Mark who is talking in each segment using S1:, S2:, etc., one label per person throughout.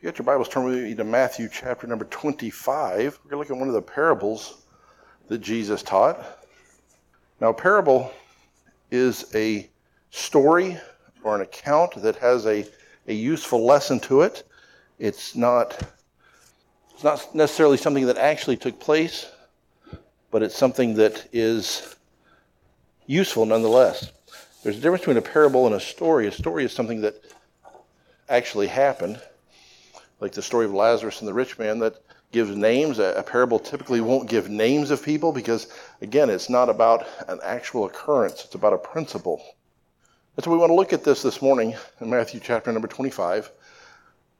S1: you got your Bibles, turn with me to Matthew chapter number 25. We're going to look at one of the parables that Jesus taught. Now, a parable is a story or an account that has a, a useful lesson to it. It's not, it's not necessarily something that actually took place, but it's something that is useful nonetheless. There's a difference between a parable and a story. A story is something that actually happened, like the story of Lazarus and the rich man that gives names. A, a, parable typically won't give names of people because, again, it's not about an actual occurrence, it's about a principle. And so we want to look at this this morning in Matthew chapter number 25.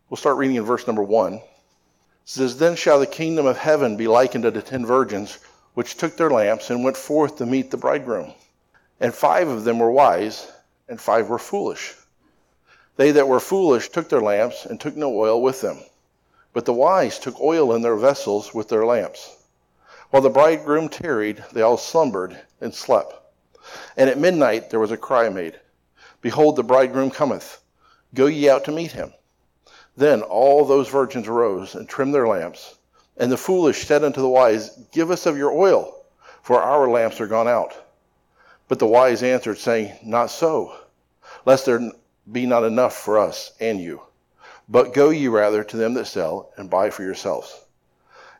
S1: We'll start reading in verse number 1. It says, Then shall the kingdom of heaven be likened unto ten virgins, which took their lamps and went forth to meet the bridegroom. And five of them were wise, and five were foolish. They that were foolish took their lamps and took no oil with them. But the wise took oil in their vessels with their lamps. While the bridegroom tarried, they all slumbered and slept. And at midnight there was a cry made Behold, the bridegroom cometh. Go ye out to meet him. Then all those virgins arose and trimmed their lamps. And the foolish said unto the wise, Give us of your oil, for our lamps are gone out. But the wise answered, saying, Not so, lest there be not enough for us and you. But go ye rather to them that sell and buy for yourselves.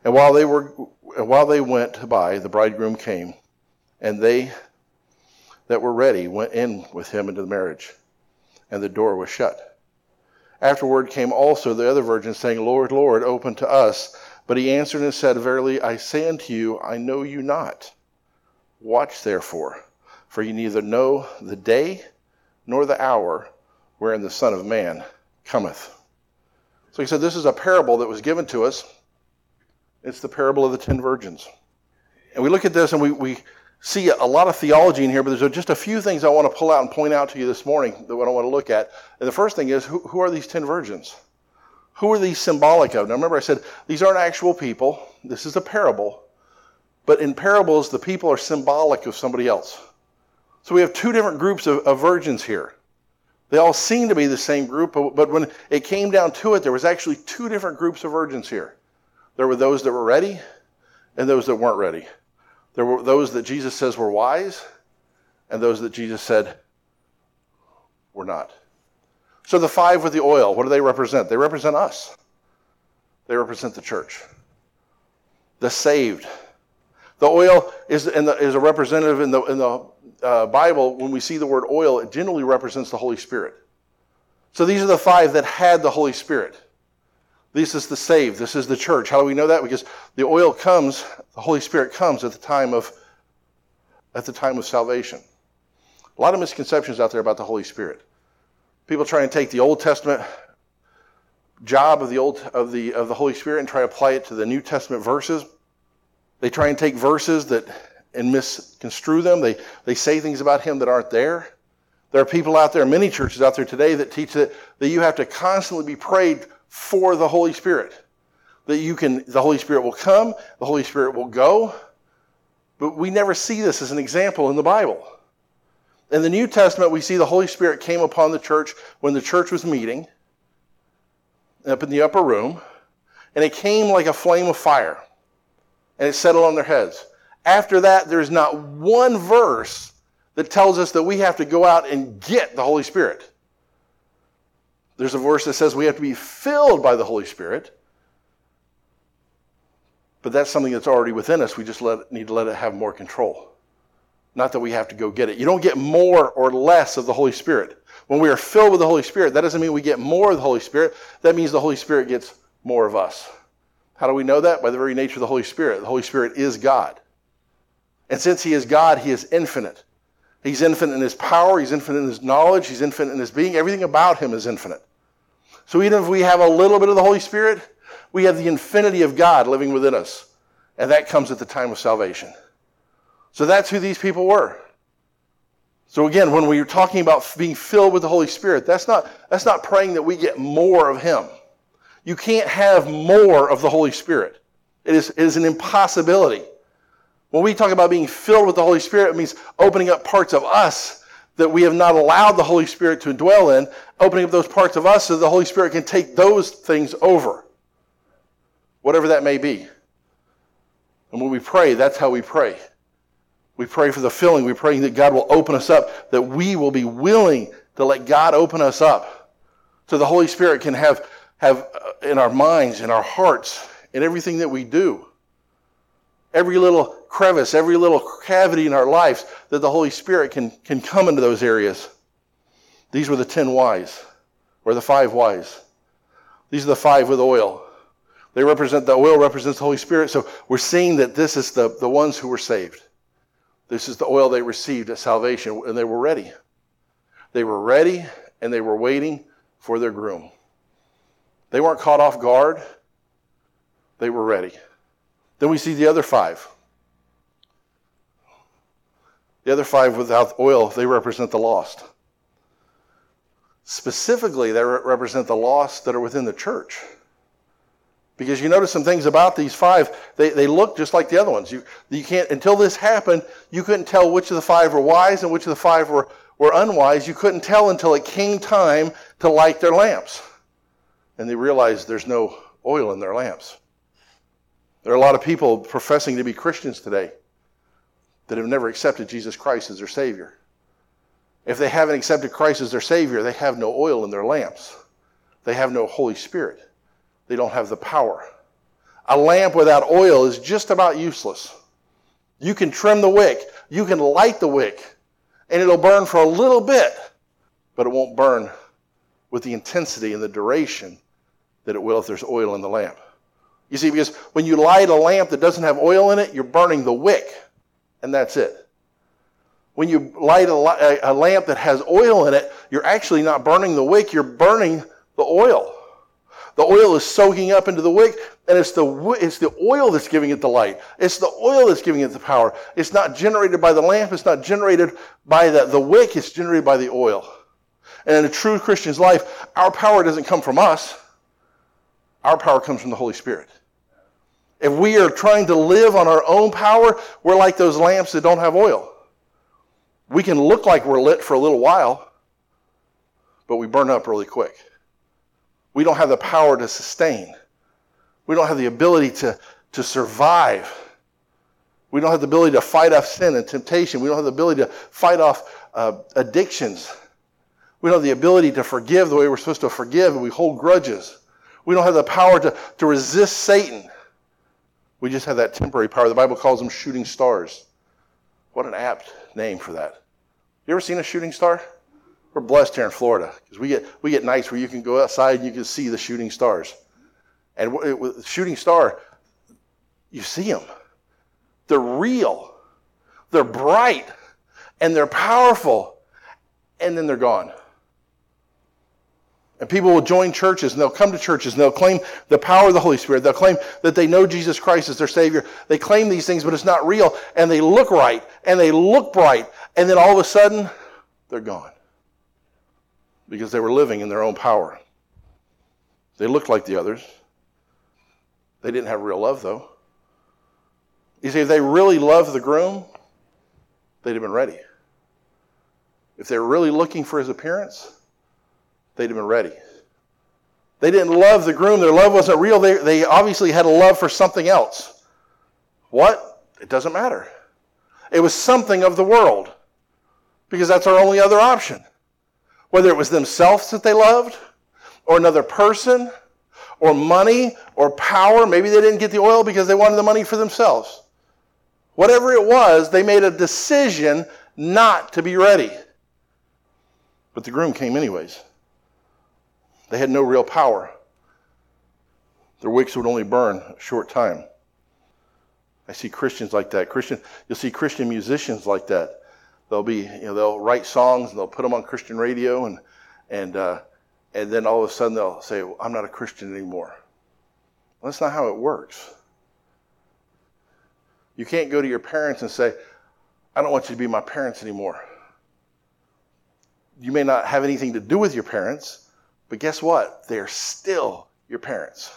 S1: And while they were and while they went to buy, the bridegroom came, and they that were ready went in with him into the marriage, and the door was shut. Afterward came also the other virgins, saying, Lord, Lord, open to us. But he answered and said, Verily I say unto you, I know you not. Watch therefore, for ye neither know the day nor the hour wherein the Son of Man cometh. So he said, This is a parable that was given to us. It's the parable of the ten virgins. And we look at this and we, we see a lot of theology in here, but there's just a few things I want to pull out and point out to you this morning that I want to look at. And the first thing is who, who are these ten virgins? Who are these symbolic of? Now remember, I said these aren't actual people, this is a parable. But in parables, the people are symbolic of somebody else. So we have two different groups of, of virgins here. They all seemed to be the same group, but when it came down to it, there was actually two different groups of virgins here. There were those that were ready and those that weren't ready. There were those that Jesus says were wise and those that Jesus said were not. So the five with the oil, what do they represent? They represent us. They represent the church. The saved. The oil is, the, is a representative in the, in the uh, Bible, when we see the word oil, it generally represents the Holy Spirit. So these are the five that had the Holy Spirit. This is the saved. This is the church. How do we know that? Because the oil comes, the Holy Spirit comes at the time of at the time of salvation. A lot of misconceptions out there about the Holy Spirit. People try and take the Old Testament job of the old of the of the Holy Spirit and try to apply it to the New Testament verses. They try and take verses that and misconstrue them. They, they say things about him that aren't there. There are people out there, many churches out there today, that teach that, that you have to constantly be prayed for the Holy Spirit. That you can, the Holy Spirit will come, the Holy Spirit will go. But we never see this as an example in the Bible. In the New Testament, we see the Holy Spirit came upon the church when the church was meeting up in the upper room, and it came like a flame of fire, and it settled on their heads. After that, there's not one verse that tells us that we have to go out and get the Holy Spirit. There's a verse that says we have to be filled by the Holy Spirit. But that's something that's already within us. We just let, need to let it have more control. Not that we have to go get it. You don't get more or less of the Holy Spirit. When we are filled with the Holy Spirit, that doesn't mean we get more of the Holy Spirit. That means the Holy Spirit gets more of us. How do we know that? By the very nature of the Holy Spirit. The Holy Spirit is God. And since he is God, he is infinite. He's infinite in his power, he's infinite in his knowledge, he's infinite in his being. Everything about him is infinite. So even if we have a little bit of the Holy Spirit, we have the infinity of God living within us. And that comes at the time of salvation. So that's who these people were. So again, when we're talking about being filled with the Holy Spirit, that's not, that's not praying that we get more of Him. You can't have more of the Holy Spirit. It is, it is an impossibility. When we talk about being filled with the Holy Spirit, it means opening up parts of us that we have not allowed the Holy Spirit to dwell in, opening up those parts of us so the Holy Spirit can take those things over, whatever that may be. And when we pray, that's how we pray. We pray for the filling. We pray that God will open us up, that we will be willing to let God open us up so the Holy Spirit can have, have uh, in our minds, in our hearts, in everything that we do. Every little crevice, every little cavity in our lives, that the Holy Spirit can, can come into those areas. These were the ten wise, or the five wise. These are the five with oil. They represent, the oil represents the Holy Spirit. So we're seeing that this is the, the ones who were saved. This is the oil they received at salvation, and they were ready. They were ready, and they were waiting for their groom. They weren't caught off guard, they were ready. Then we see the other five. The other five without oil, they represent the lost. Specifically, they represent the lost that are within the church. Because you notice some things about these five, they, they look just like the other ones. You, you can't, until this happened, you couldn't tell which of the five were wise and which of the five were, were unwise. You couldn't tell until it came time to light their lamps. And they realized there's no oil in their lamps. There are a lot of people professing to be Christians today that have never accepted Jesus Christ as their Savior. If they haven't accepted Christ as their Savior, they have no oil in their lamps. They have no Holy Spirit they don't have the power. A lamp without oil is just about useless. You can trim the wick, you can light the wick, and it'll burn for a little bit, but it won't burn with the intensity and the duration that it will if there's oil in the lamp. You see, because when you light a lamp that doesn't have oil in it, you're burning the wick, and that's it. When you light a, a lamp that has oil in it, you're actually not burning the wick, you're burning the oil. The oil is soaking up into the wick, and it's the, it's the oil that's giving it the light. It's the oil that's giving it the power. It's not generated by the lamp, it's not generated by the, the wick, it's generated by the oil. And in a true Christian's life, our power doesn't come from us, our power comes from the Holy Spirit. If we are trying to live on our own power, we're like those lamps that don't have oil. We can look like we're lit for a little while, but we burn up really quick. We don't have the power to sustain. We don't have the ability to, to survive. We don't have the ability to fight off sin and temptation. We don't have the ability to fight off uh, addictions. We don't have the ability to forgive the way we're supposed to forgive, and we hold grudges. We don't have the power to, to resist Satan. We just have that temporary power. The Bible calls them shooting stars. What an apt name for that. You ever seen a shooting star? We're blessed here in Florida because we get, we get nights where you can go outside and you can see the shooting stars. And with shooting star, you see them. They're real, they're bright, and they're powerful, and then they're gone. And people will join churches and they'll come to churches and they'll claim the power of the Holy Spirit. They'll claim that they know Jesus Christ as their Savior. They claim these things, but it's not real. And they look right and they look bright. And then all of a sudden, they're gone because they were living in their own power. They looked like the others. They didn't have real love, though. You see, if they really loved the groom, they'd have been ready. If they were really looking for his appearance, they'd have been ready. They didn't love the groom, their love wasn't real. They, they obviously had a love for something else. What? It doesn't matter. It was something of the world because that's our only other option. Whether it was themselves that they loved, or another person, or money, or power. Maybe they didn't get the oil because they wanted the money for themselves. Whatever it was, they made a decision not to be ready. But the groom came anyways. They had no real power. Their wicks would only burn a short time. I see Christians like that. Christian, you'll see Christian musicians like that they'll be, you know, they'll write songs and they'll put them on Christian radio and, and, uh, and then all of a sudden they'll say, well, I'm not a Christian anymore. Well, that's not how it works. You can't go to your parents and say, I don't want you to be my parents anymore. You may not have anything to do with your parents, but guess what? They're still your parents.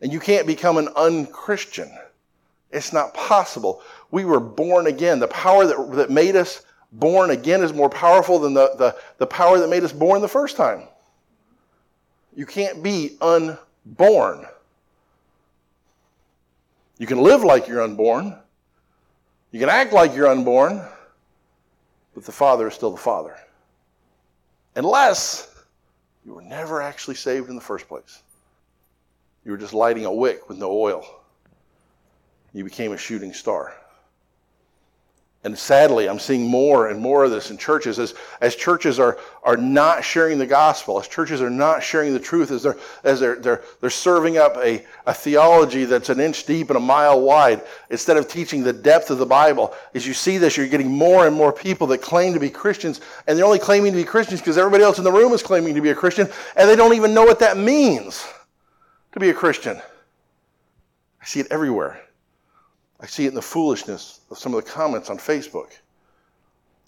S1: And you can't become an unchristian. It's not possible. We were born again. The power that, that made us born again is more powerful than the, the, the power that made us born the first time. You can't be unborn. You can live like you're unborn. You can act like you're unborn, but the Father is still the Father. Unless you were never actually saved in the first place. You were just lighting a wick with no oil. You became a shooting star. And sadly, I'm seeing more and more of this in churches as, as churches are, are not sharing the gospel, as churches are not sharing the truth, as they're, as they're, they're, they're serving up a, a theology that's an inch deep and a mile wide instead of teaching the depth of the Bible. As you see this, you're getting more and more people that claim to be Christians, and they're only claiming to be Christians because everybody else in the room is claiming to be a Christian, and they don't even know what that means to be a Christian. I see it everywhere. I see it in the foolishness of some of the comments on Facebook.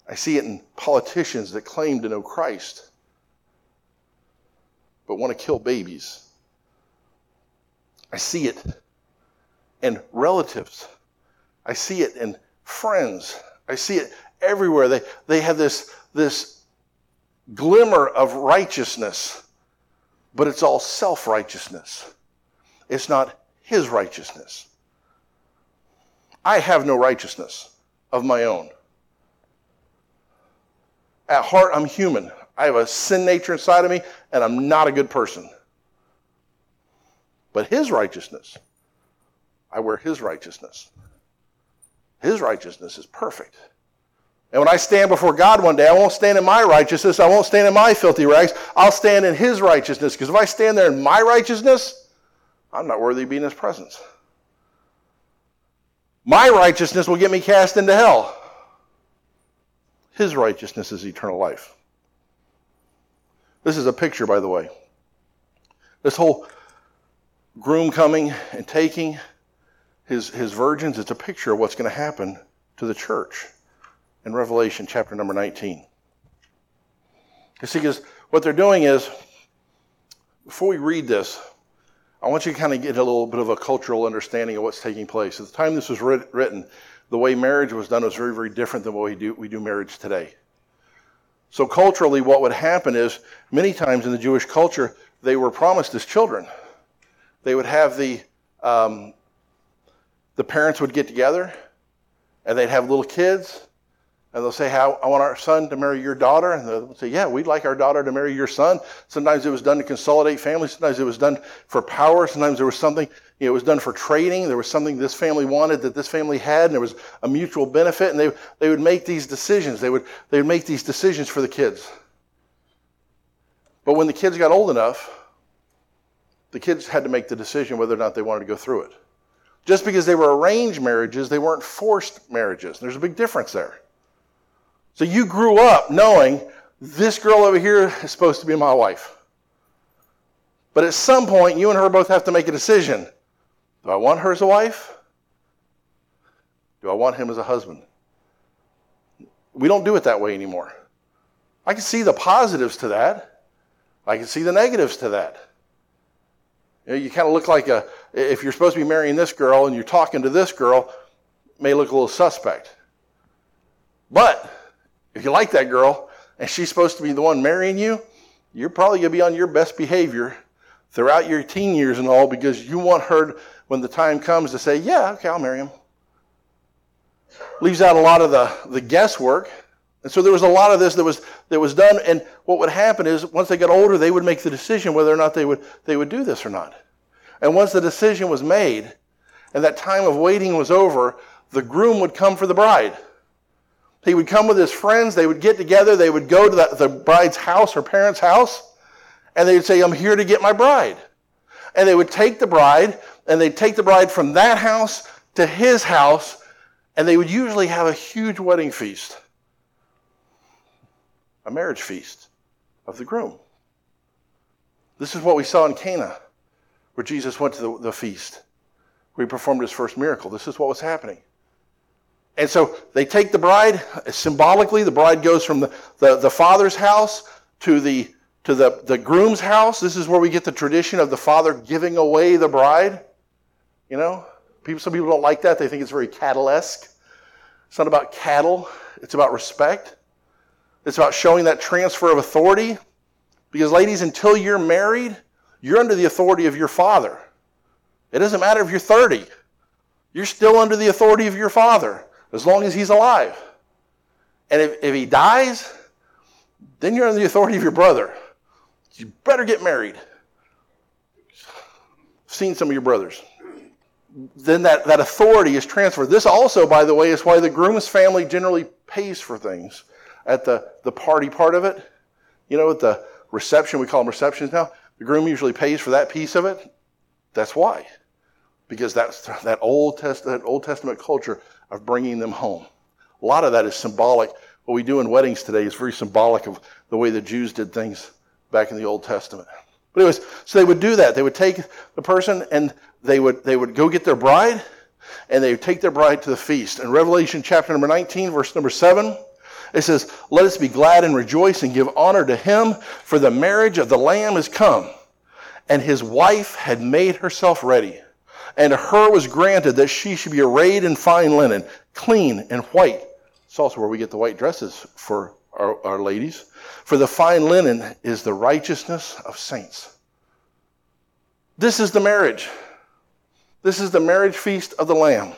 S1: I see it in politicians that claim to know Christ but want to kill babies. I see it in relatives. I see it in friends. I see it everywhere. They, they have this, this glimmer of righteousness, but it's all self righteousness. It's not his righteousness. I have no righteousness of my own. At heart, I'm human. I have a sin nature inside of me, and I'm not a good person. But His righteousness, I wear His righteousness. His righteousness is perfect. And when I stand before God one day, I won't stand in my righteousness. I won't stand in my filthy rags. I'll stand in His righteousness. Because if I stand there in my righteousness, I'm not worthy of being in His presence. My righteousness will get me cast into hell. His righteousness is eternal life. This is a picture, by the way. This whole groom coming and taking his, his virgins, it's a picture of what's going to happen to the church in Revelation chapter number 19. You see, because what they're doing is, before we read this, I want you to kind of get a little bit of a cultural understanding of what's taking place. At the time this was writ- written, the way marriage was done was very, very different than what we do, we do marriage today. So, culturally, what would happen is many times in the Jewish culture, they were promised as children. They would have the, um, the parents would get together and they'd have little kids and they'll say, How I want our son to marry your daughter. And they'll say, Yeah, we'd like our daughter to marry your son. Sometimes it was done to consolidate families. Sometimes it was done for power. Sometimes there was something, you know, it was done for trading. There was something this family wanted that this family had, and there was a mutual benefit. And they, they would make these decisions. They would, they would make these decisions for the kids. But when the kids got old enough, the kids had to make the decision whether or not they wanted to go through it. Just because they were arranged marriages, they weren't forced marriages. There's a big difference there. So you grew up knowing this girl over here is supposed to be my wife. But at some point, you and her both have to make a decision. Do I want her as a wife? Do I want him as a husband? We don't do it that way anymore. I can see the positives to that. I can see the negatives to that. You, know, you kind of look like a, if you're supposed to be marrying this girl and you're talking to this girl, may look a little suspect. But if you like that girl and she's supposed to be the one marrying you, you're probably going to be on your best behavior throughout your teen years and all because you want her, when the time comes, to say, Yeah, okay, I'll marry him. Leaves out a lot of the, the guesswork. And so there was a lot of this that was, that was done. And what would happen is once they got older, they would make the decision whether or not they would, they would do this or not. And once the decision was made and that time of waiting was over, the groom would come for the bride. He would come with his friends, they would get together, they would go to the, the bride's house, her parents' house, and they would say, I'm here to get my bride. And they would take the bride, and they'd take the bride from that house to his house, and they would usually have a huge wedding feast, a marriage feast of the groom. This is what we saw in Cana, where Jesus went to the, the feast, where he performed his first miracle. This is what was happening. And so they take the bride, symbolically, the bride goes from the, the, the father's house to the to the, the groom's house. This is where we get the tradition of the father giving away the bride. You know? People some people don't like that. They think it's very Cadillesque. It's not about cattle. It's about respect. It's about showing that transfer of authority. Because, ladies, until you're married, you're under the authority of your father. It doesn't matter if you're 30, you're still under the authority of your father as long as he's alive. And if, if he dies, then you're under the authority of your brother. You better get married. I've seen some of your brothers. Then that, that authority is transferred. This also, by the way, is why the groom's family generally pays for things at the, the party part of it. You know, at the reception, we call them receptions now. The groom usually pays for that piece of it. That's why. Because that's that Old, Test, that Old Testament culture of bringing them home. A lot of that is symbolic. What we do in weddings today is very symbolic of the way the Jews did things back in the Old Testament. But anyways, so they would do that. They would take the person and they would they would go get their bride, and they would take their bride to the feast. In Revelation chapter number 19, verse number 7, it says, Let us be glad and rejoice and give honor to him, for the marriage of the Lamb is come, and his wife had made herself ready. And to her was granted that she should be arrayed in fine linen, clean and white. It's also where we get the white dresses for our, our ladies. For the fine linen is the righteousness of saints. This is the marriage. This is the marriage feast of the Lamb.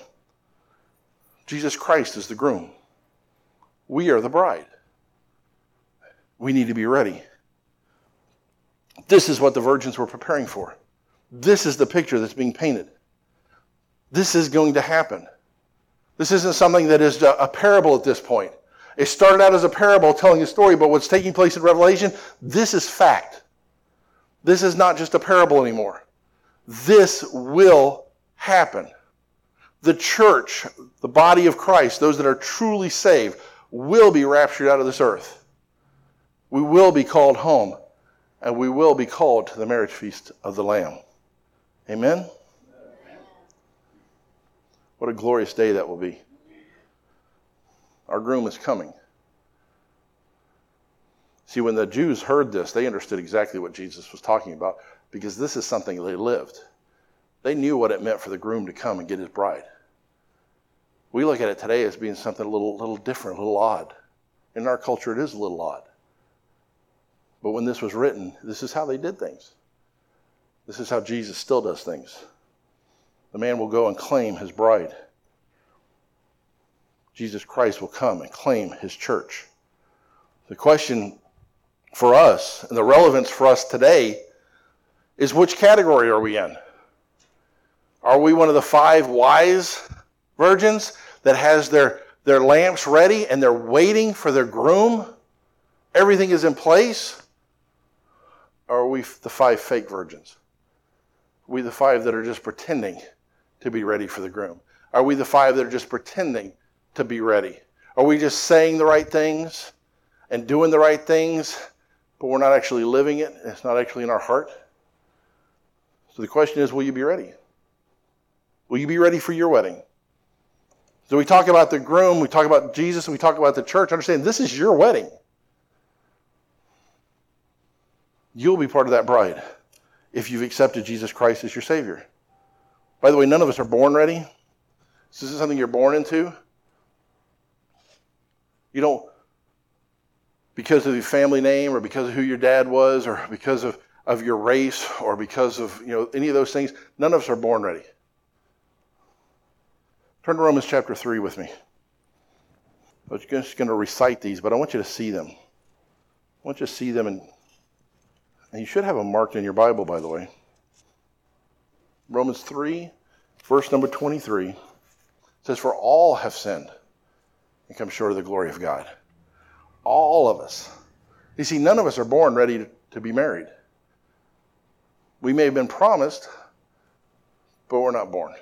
S1: Jesus Christ is the groom. We are the bride. We need to be ready. This is what the virgins were preparing for. This is the picture that's being painted. This is going to happen. This isn't something that is uh, a parable at this point. It started out as a parable telling a story, but what's taking place in Revelation, this is fact. This is not just a parable anymore. This will happen. The church, the body of Christ, those that are truly saved, will be raptured out of this earth. We will be called home, and we will be called to the marriage feast of the Lamb. Amen? What a glorious day that will be. Our groom is coming. See, when the Jews heard this, they understood exactly what Jesus was talking about because this is something they lived. They knew what it meant for the groom to come and get his bride. We look at it today as being something a little, little different, a little odd. In our culture, it is a little odd. But when this was written, this is how they did things. This is how Jesus still does things. The man will go and claim his bride. Jesus Christ will come and claim his church. The question for us, and the relevance for us today, is which category are we in? Are we one of the five wise virgins that has their, their lamps ready and they're waiting for their groom? Everything is in place? Or are we the five fake virgins? Are we the five that are just pretending to be ready for the groom? Are we the five that are just pretending to be ready? Are we just saying the right things and doing the right things, but we're not actually living it? It's not actually in our heart? So the question is will you be ready? Will you be ready for your wedding? So we talk about the groom, we talk about Jesus, and we talk about the church. Understand this is your wedding. You'll be part of that bride if you've accepted Jesus Christ as your Savior. By the way, none of us are born ready. This is something you're born into. You don't, because of your family name or because of who your dad was or because of, of your race or because of you know any of those things, none of us are born ready. Turn to Romans chapter 3 with me. I'm just going to recite these, but I want you to see them. I want you to see them, and, and you should have them marked in your Bible, by the way. Romans 3, verse number 23 says, For all have sinned and come short of the glory of God. All of us. You see, none of us are born ready to, be married. We may have been promised, but we're not born.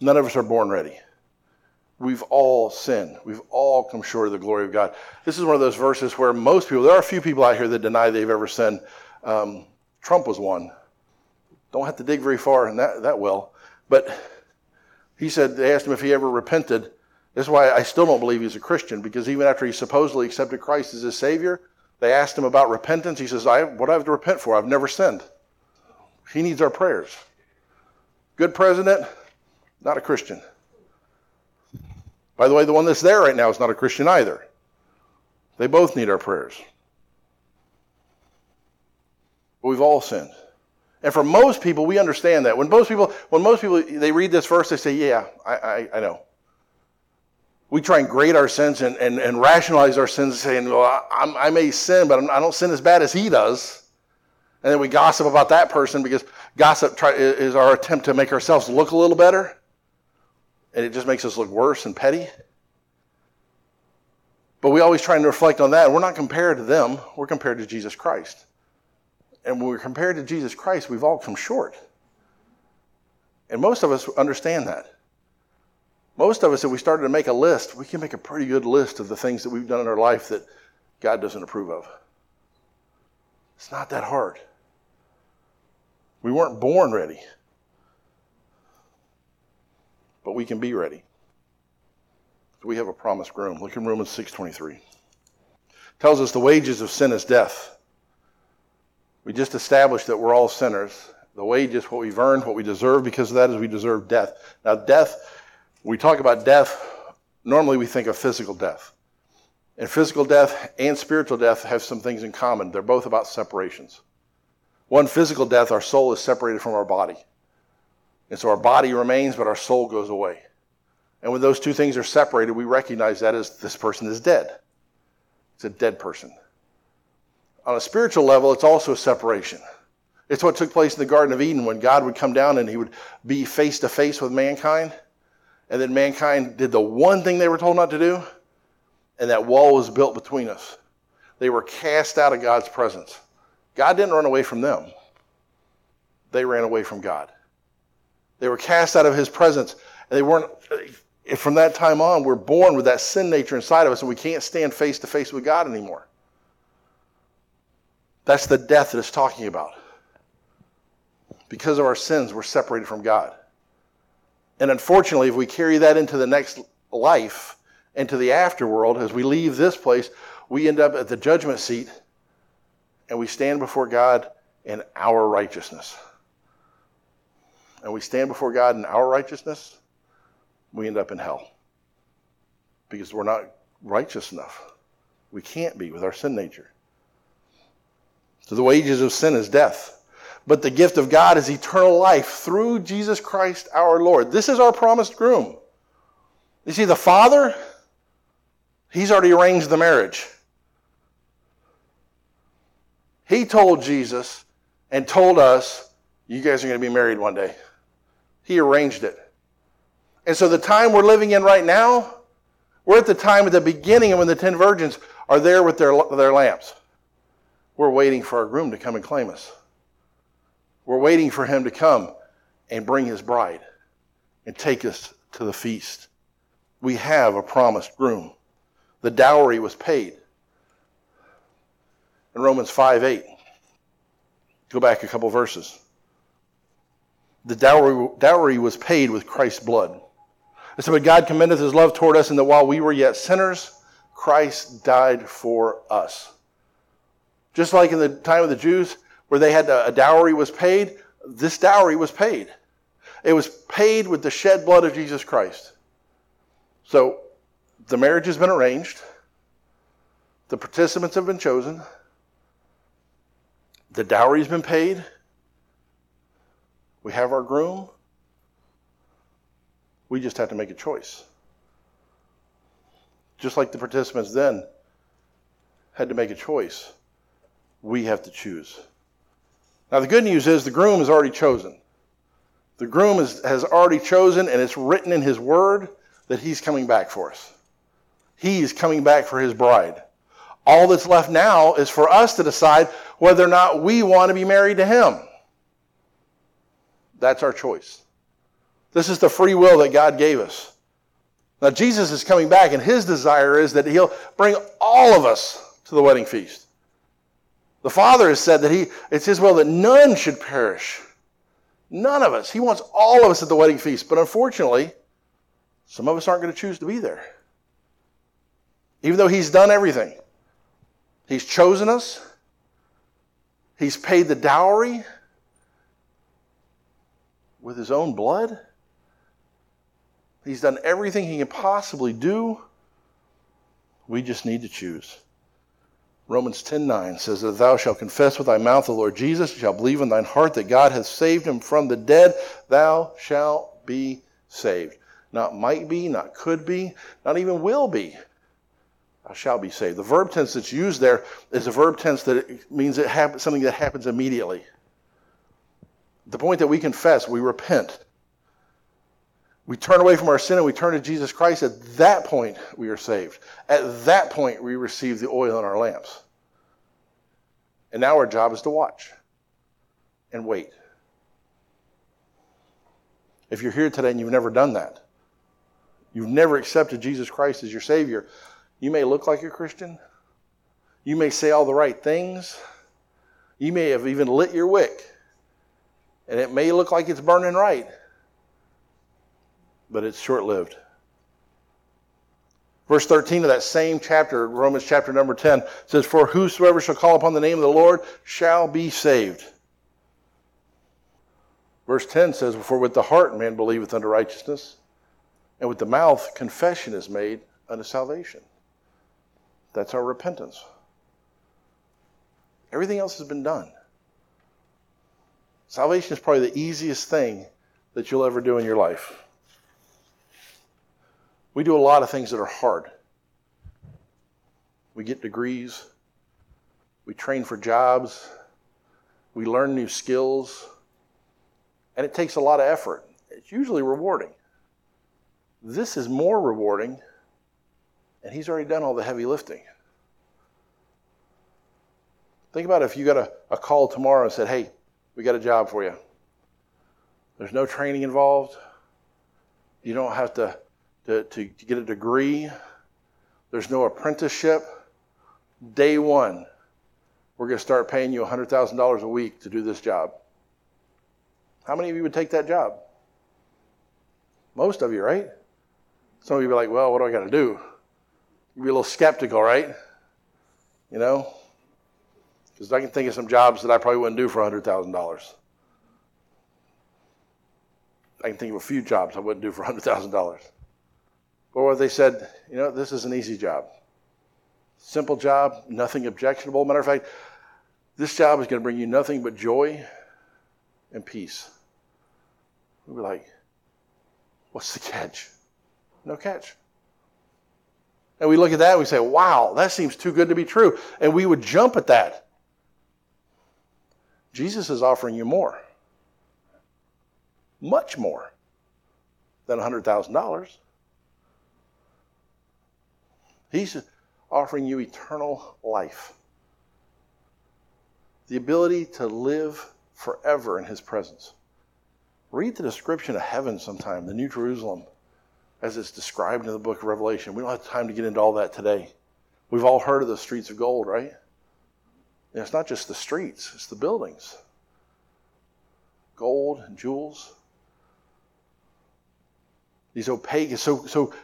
S1: None of us are born ready. We've all sinned. We've all come short of the glory of God. This is one of those verses where most people, there are a few people out here that deny they've ever sinned. Um, Trump was one. Don't have to dig very far in that, that well. But he said, they asked him if he ever repented. That's why I still don't believe he's a Christian, because even after he supposedly accepted Christ as his Savior, they asked him about repentance. He says, I, What I have to repent for? I've never sinned. He needs our prayers. Good president, not a Christian. By the way, the one that's there right now is not a Christian either. They both need our prayers. But we've all sinned. And for most people, we understand that. When most people, when most people they read this verse, they say, "Yeah, I, I, I know." We try and grade our sins and, and, and rationalize our sins, saying, "Well, I, I may sin, but I don't sin as bad as he does." And then we gossip about that person because gossip try, is our attempt to make ourselves look a little better, and it just makes us look worse and petty. But we always try and reflect on that. We're not compared to them; we're compared to Jesus Christ. And when we're compared to Jesus Christ, we've all come short. And most of us understand that. Most of us, if we started to make a list, we can make a pretty good list of the things that we've done in our life that God doesn't approve of. It's not that hard. We weren't born ready. But we can be ready. So we have a promised groom. Look in Romans 6.23. tells us the wages of sin is death. We just established that we're all sinners. The wage is what we've earned, what we deserve because of that is we deserve death. Now, death, we talk about death, normally we think of physical death. And physical death and spiritual death have some things in common. They're both about separations. One, physical death, our soul is separated from our body. And so our body remains, but our soul goes away. And when those two things are separated, we recognize that as this person is dead. It's a dead person on a spiritual level, it's also a separation. It's what took place in the Garden of Eden when God would come down and he would be face to face with mankind. And then mankind did the one thing they were told not to do, and that wall was built between us. They were cast out of God's presence. God didn't run away from them, they ran away from God. They were cast out of his presence, and they weren't. From that time on, we're born with that sin nature inside of us, and we can't stand face to face with God anymore. That's the death that it's talking about. Because of our sins, we're separated from God. And unfortunately, if we carry that into the next life, into the afterworld, as we leave this place, we end up at the judgment seat and we stand before God in our righteousness. And we stand before God in our righteousness, we end up in hell. Because we're not righteous enough. We can't be with our sin nature. So the wages of sin is death. But the gift of God is eternal life through Jesus Christ our Lord. This is our promised groom. You see, the Father, He's already arranged the marriage. He told Jesus and told us, you guys are going to be married one day. He arranged it. And so the time we're living in right now, we're at the time at the beginning when the ten virgins are there with their, their lamps. We're waiting for our groom to come and claim us. We're waiting for him to come and bring his bride and take us to the feast. We have a promised groom. The dowry was paid. In Romans 5 8, go back a couple verses. The dowry, dowry was paid with Christ's blood. And so, but God commendeth his love toward us, and that while we were yet sinners, Christ died for us. Just like in the time of the Jews, where they had a, a dowry was paid, this dowry was paid. It was paid with the shed blood of Jesus Christ. So the marriage has been arranged. The participants have been chosen. The dowry has been paid. We have our groom. We just have to make a choice. Just like the participants then had to make a choice we have to choose. Now, the good news is the groom is already chosen. The groom is, has already chosen, and it's written in his word that he's coming back for us. He's coming back for his bride. All that's left now is for us to decide whether or not we want to be married to him. That's our choice. This is the free will that God gave us. Now, Jesus is coming back, and his desire is that he'll bring all of us to the wedding feast. The Father has said that he, it's His will that none should perish. None of us. He wants all of us at the wedding feast. But unfortunately, some of us aren't going to choose to be there. Even though He's done everything, He's chosen us, He's paid the dowry with His own blood. He's done everything he can possibly do. We just need to choose. Romans 10:9 says that thou shalt confess with thy mouth the Lord Jesus, and shalt believe in thine heart that God hath saved him from the dead, thou shalt be saved. Not might be, not could be, not even will be. Thou shalt be saved. The verb tense that's used there is a verb tense that means it happens, something that happens immediately. The point that we confess, we repent. We turn away from our sin and we turn to Jesus Christ. At that point, we are saved. At that point, we receive the oil in our lamps. And now our job is to watch and wait. If you're here today and you've never done that, you've never accepted Jesus Christ as your Savior, you may look like a Christian. You may say all the right things. You may have even lit your wick. And it may look like it's burning right but it's short lived. Verse 13 of that same chapter, Romans chapter number 10, says, For whosoever shall call upon the name of the Lord shall be saved. Verse 10 says, For with the heart man believeth unto righteousness, and with the mouth confession is made unto salvation. That's our repentance. Everything else has been done. Salvation is probably the easiest thing that you'll ever do in your life. We do a lot of things that are hard. We get degrees, we train for jobs, we learn new skills, and it takes a lot of effort. It's usually rewarding. This is more rewarding, and he's already done all the heavy lifting. Think about if you got a, a call tomorrow and said, Hey, we got a job for you. There's no training involved. You don't have to to, to, to get a degree. There's no apprenticeship. Day one, we're going to start paying you $100,000 a week to do this job. How many of you would take that job? Most of you, right? Some of you be like, well, what do I got to do? You'd be a little skeptical, right? You know? Because I can think of some jobs that I probably wouldn't do for $100,000. I can think of a few jobs I wouldn't do for $100,000. Or they said, you know, this is an easy job. Simple job, nothing objectionable. Matter of fact, this job is going to bring you nothing but joy and peace. We'd be like, what's the catch? No catch. And we look at that and we say, wow, that seems too good to be true. And we would jump at that. Jesus is offering you more, much more than $100,000. He's offering you eternal life, the ability to live forever in His presence. Read the description of heaven sometime, the New Jerusalem, as it's described in the book of Revelation. We don't have time to get into all that today. We've all heard of the streets of gold, right? And it's not just the streets, it's the buildings. Gold and jewels. These opaque, so so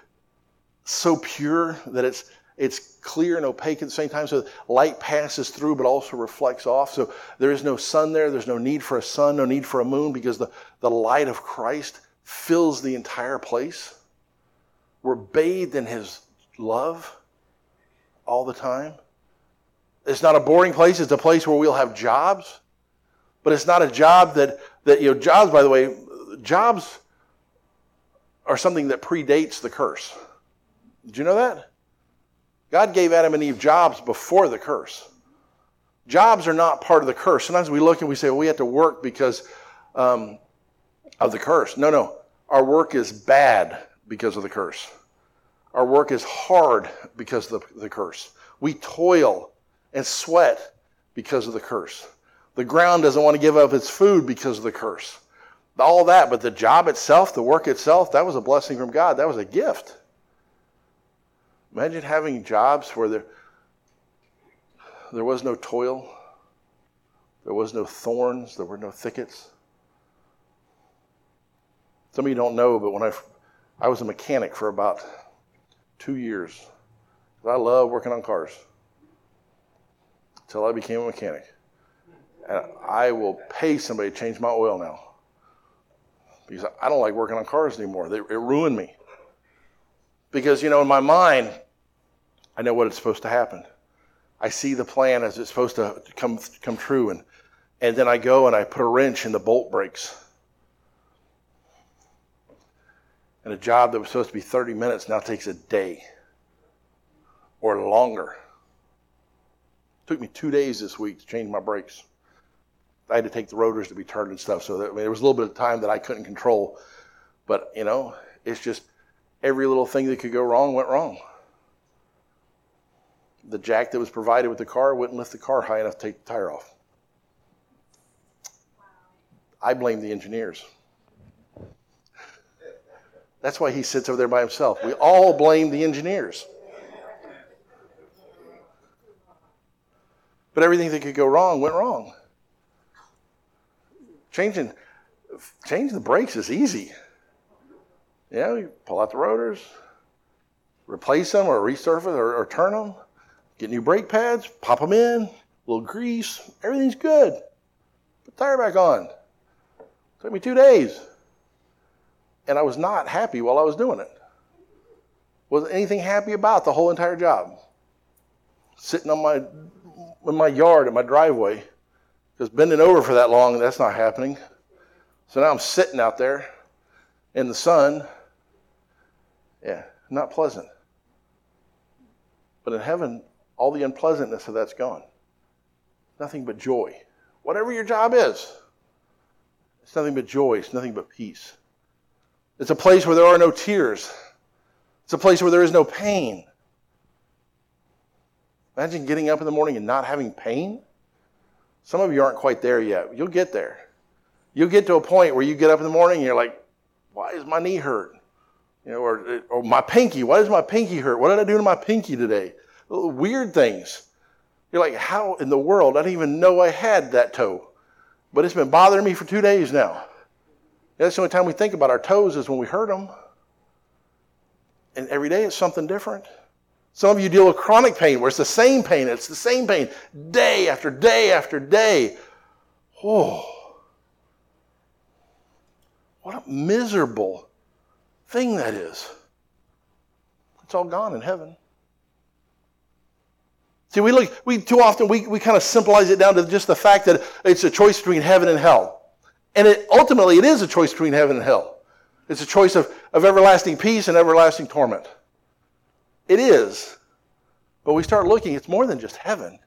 S1: so pure that it's it's clear and opaque at the same time. So light passes through but also reflects off. So there is no sun there. There's no need for a sun, no need for a moon because the, the light of Christ fills the entire place. We're bathed in his love all the time. It's not a boring place, it's a place where we'll have jobs. But it's not a job that, that you know, jobs, by the way, jobs are something that predates the curse. Did you know that? God gave Adam and Eve jobs before the curse. Jobs are not part of the curse. Sometimes we look and we say, well, we have to work because um, of the curse. No, no. Our work is bad because of the curse. Our work is hard because of the, the curse. We toil and sweat because of the curse. The ground doesn't want to give up its food because of the curse. All that, but the job itself, the work itself, that was a blessing from God. That was a gift. Imagine having jobs where there, there was no toil, there was no thorns, there were no thickets. Some of you don't know, but when I, I was a mechanic for about two years, I love working on cars until I became a mechanic. And I will pay somebody to change my oil now because I don't like working on cars anymore. They, it ruined me. Because, you know, in my mind, I know what it's supposed to happen. I see the plan as it's supposed to come, come true. And, and then I go and I put a wrench and the bolt breaks. And a job that was supposed to be 30 minutes now takes a day or longer. It took me two days this week to change my brakes. I had to take the rotors to be turned and stuff. So that, I mean, there was a little bit of time that I couldn't control. But, you know, it's just every little thing that could go wrong went wrong. The jack that was provided with the car wouldn't lift the car high enough to take the tire off. I blame the engineers. That's why he sits over there by himself. We all blame the engineers. But everything that could go wrong went wrong. Changing, changing the brakes is easy. You know, you pull out the rotors, replace them or resurface or, or turn them, get new brake pads, pop them in, a little grease, everything's good. Put the tire back on. Took me two days. And I was not happy while I was doing it. Wasn't anything happy about the whole entire job. Sitting on my in my yard in my driveway. Because bending over for that long, that's not happening. So now I'm sitting out there in the sun yeah, not pleasant. But in heaven, all the unpleasantness of that's gone. Nothing but joy. Whatever your job is, it's nothing but joy, it's nothing but peace. It's a place where there are no tears, it's a place where there is no pain. Imagine getting up in the morning and not having pain. Some of you aren't quite there yet. You'll get there. You'll get to a point where you get up in the morning and you're like, why is my knee hurt? You know, or, or my pinky. Why does my pinky hurt? What did I do to my pinky today? Weird things. You're like, how in the world? I didn't even know I had that toe. But it's been bothering me for two days now. That's the only time we think about our toes is when we hurt them. And every day it's something different. Some of you deal with chronic pain where it's the same pain, it's the same pain day after day after day. Oh, what a miserable thing that is. It's all gone in heaven. See, we look, we too often we, we kind of simplify it down to just the fact that it's a choice between heaven and hell. And it ultimately it is a choice between heaven and hell. It's a choice of, of everlasting peace and everlasting torment. It is. But we start looking, it's more than just heaven.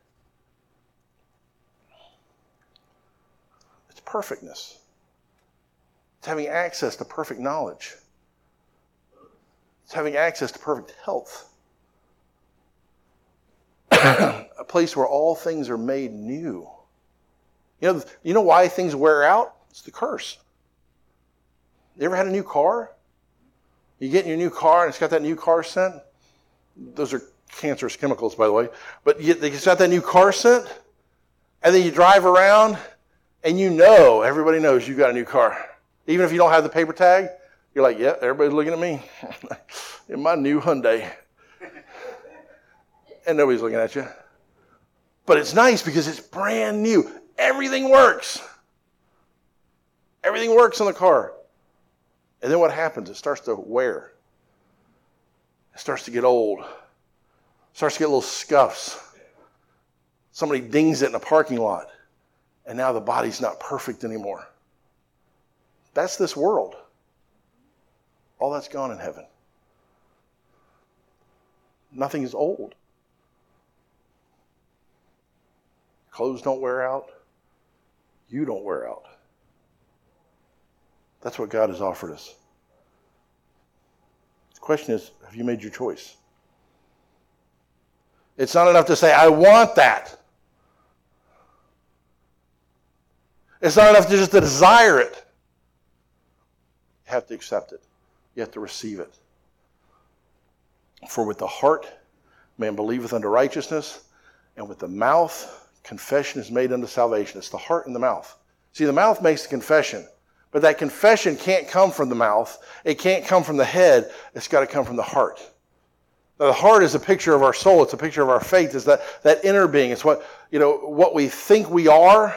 S1: It's perfectness. It's having access to perfect knowledge. It's having access to perfect health. a place where all things are made new. You know, you know why things wear out? It's the curse. You ever had a new car? You get in your new car and it's got that new car scent. Those are cancerous chemicals, by the way. But you, it's got that new car scent, and then you drive around, and you know, everybody knows you got a new car. Even if you don't have the paper tag, you're like, yeah, everybody's looking at me in my new Hyundai. and nobody's looking at you. But it's nice because it's brand new. Everything works. Everything works in the car. And then what happens? It starts to wear. It starts to get old. It starts to get little scuffs. Somebody dings it in a parking lot. And now the body's not perfect anymore. That's this world. All that's gone in heaven. Nothing is old. Clothes don't wear out. You don't wear out. That's what God has offered us. The question is have you made your choice? It's not enough to say, I want that. It's not enough to just desire it. You have to accept it. Have to receive it. For with the heart man believeth unto righteousness, and with the mouth confession is made unto salvation. It's the heart and the mouth. See, the mouth makes the confession, but that confession can't come from the mouth. It can't come from the head. It's got to come from the heart. Now, the heart is a picture of our soul. It's a picture of our faith. It's that, that inner being. It's what, you know, what we think we are,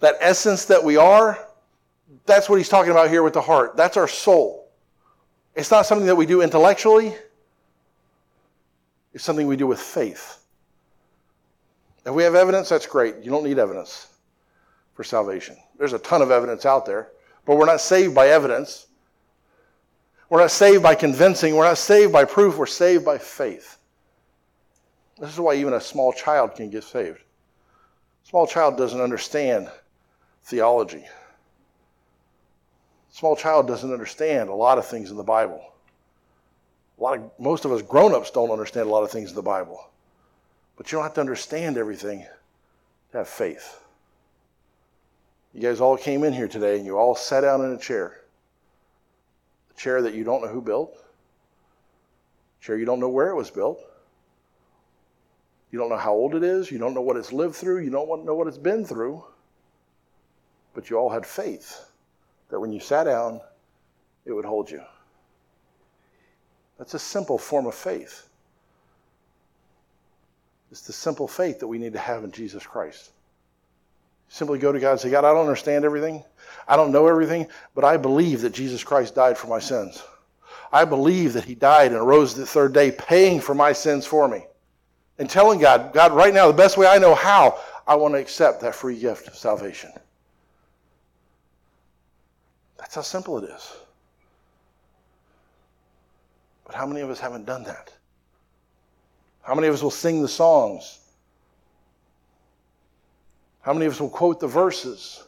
S1: that essence that we are. That's what he's talking about here with the heart. That's our soul. It's not something that we do intellectually, it's something we do with faith. If we have evidence, that's great. You don't need evidence for salvation. There's a ton of evidence out there, but we're not saved by evidence. We're not saved by convincing. We're not saved by proof. We're saved by faith. This is why even a small child can get saved. A small child doesn't understand theology. Small child doesn't understand a lot of things in the Bible. A lot of, most of us grown-ups don't understand a lot of things in the Bible. But you don't have to understand everything to have faith. You guys all came in here today and you all sat down in a chair. A chair that you don't know who built. A chair you don't know where it was built. You don't know how old it is. You don't know what it's lived through. You don't know what it's been through. But you all had faith that when you sat down, it would hold you. That's a simple form of faith. It's the simple faith that we need to have in Jesus Christ. Simply go to God and say, God, I don't understand everything. I don't know everything, but I believe that Jesus Christ died for my sins. I believe that he died and arose the third day, paying for my sins for me. And telling God, God, right now, the best way I know how, I want to accept that free gift of salvation. That's how simple it is. But how many of us haven't done that? How many of us will sing the songs? How many of us will quote the verses?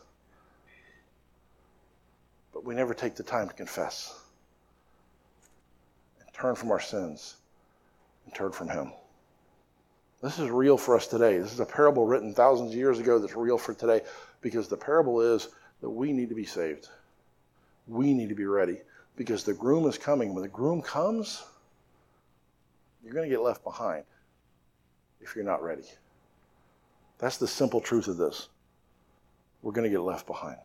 S1: But we never take the time to confess and turn from our sins and turn from Him. This is real for us today. This is a parable written thousands of years ago that's real for today because the parable is that we need to be saved. We need to be ready because the groom is coming. When the groom comes, you're going to get left behind if you're not ready. That's the simple truth of this. We're going to get left behind.